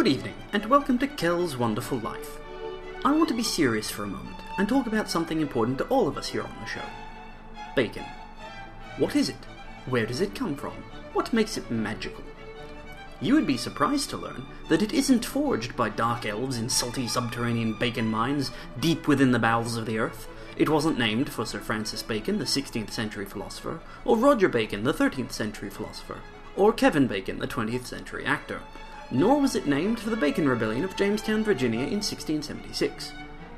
Good evening, and welcome to Kell's Wonderful Life. I want to be serious for a moment and talk about something important to all of us here on the show bacon. What is it? Where does it come from? What makes it magical? You would be surprised to learn that it isn't forged by dark elves in salty subterranean bacon mines deep within the bowels of the earth. It wasn't named for Sir Francis Bacon, the 16th century philosopher, or Roger Bacon, the 13th century philosopher, or Kevin Bacon, the 20th century actor. Nor was it named for the Bacon Rebellion of Jamestown, Virginia in 1676.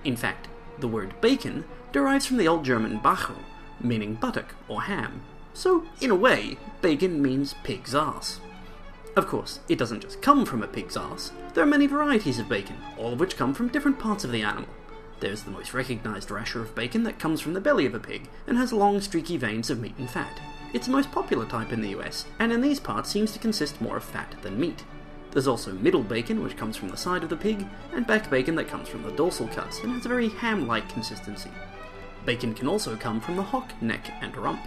In fact, the word bacon derives from the Old German Bacon, meaning buttock or ham. So, in a way, bacon means pig's ass. Of course, it doesn't just come from a pig's ass. There are many varieties of bacon, all of which come from different parts of the animal. There's the most recognised rasher of bacon that comes from the belly of a pig and has long streaky veins of meat and fat. It's the most popular type in the US, and in these parts seems to consist more of fat than meat. There's also middle bacon, which comes from the side of the pig, and back bacon that comes from the dorsal cuts and has a very ham like consistency. Bacon can also come from the hock, neck, and rump.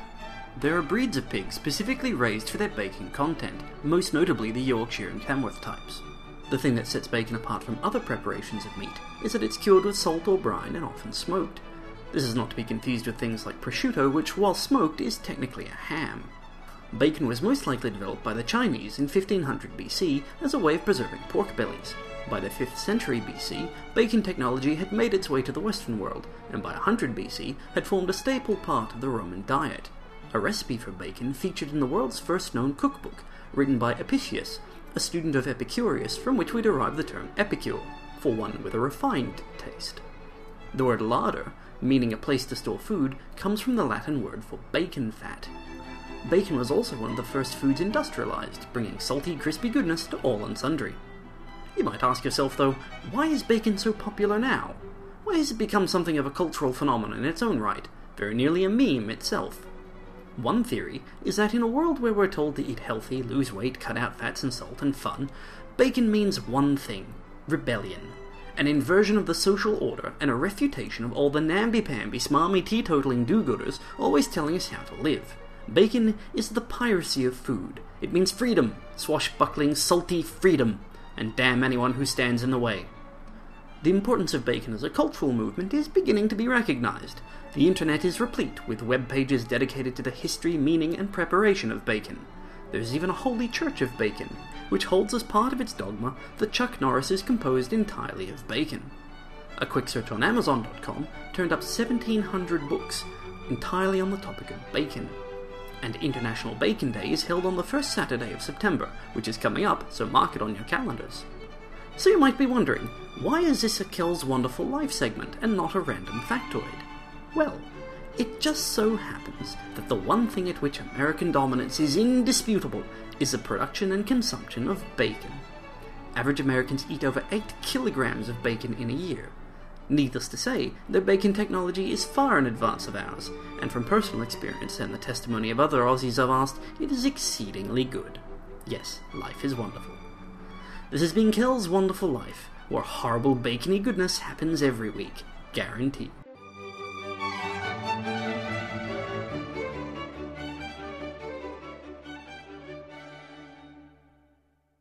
There are breeds of pigs specifically raised for their bacon content, most notably the Yorkshire and Tamworth types. The thing that sets bacon apart from other preparations of meat is that it's cured with salt or brine and often smoked. This is not to be confused with things like prosciutto, which, while smoked, is technically a ham. Bacon was most likely developed by the Chinese in 1500 BC as a way of preserving pork bellies. By the 5th century BC, bacon technology had made its way to the Western world, and by 100 BC had formed a staple part of the Roman diet. A recipe for bacon featured in the world's first known cookbook, written by Apicius, a student of Epicurus, from which we derive the term epicure, for one with a refined taste. The word larder, meaning a place to store food, comes from the Latin word for bacon fat. Bacon was also one of the first foods industrialized, bringing salty, crispy goodness to all and sundry. You might ask yourself, though, why is bacon so popular now? Why has it become something of a cultural phenomenon in its own right, very nearly a meme itself? One theory is that in a world where we're told to eat healthy, lose weight, cut out fats and salt, and fun, bacon means one thing rebellion. An inversion of the social order and a refutation of all the namby-pamby, smarmy, teetotaling do-gooders always telling us how to live. Bacon is the piracy of food. It means freedom, swashbuckling, salty freedom and damn anyone who stands in the way. The importance of bacon as a cultural movement is beginning to be recognized. The internet is replete with web pages dedicated to the history, meaning, and preparation of bacon. There's even a holy church of bacon, which holds as part of its dogma that Chuck Norris is composed entirely of bacon. A quick search on Amazon.com turned up 1,700 books entirely on the topic of bacon and International Bacon Day is held on the first Saturday of September, which is coming up, so mark it on your calendars. So you might be wondering, why is this a Kell's Wonderful Life segment and not a random factoid? Well, it just so happens that the one thing at which American dominance is indisputable is the production and consumption of bacon. Average Americans eat over 8 kilograms of bacon in a year, Needless to say, their bacon technology is far in advance of ours, and from personal experience and the testimony of other Aussies I've asked, it is exceedingly good. Yes, life is wonderful. This has been Kell's Wonderful Life, where horrible bacony goodness happens every week, guaranteed.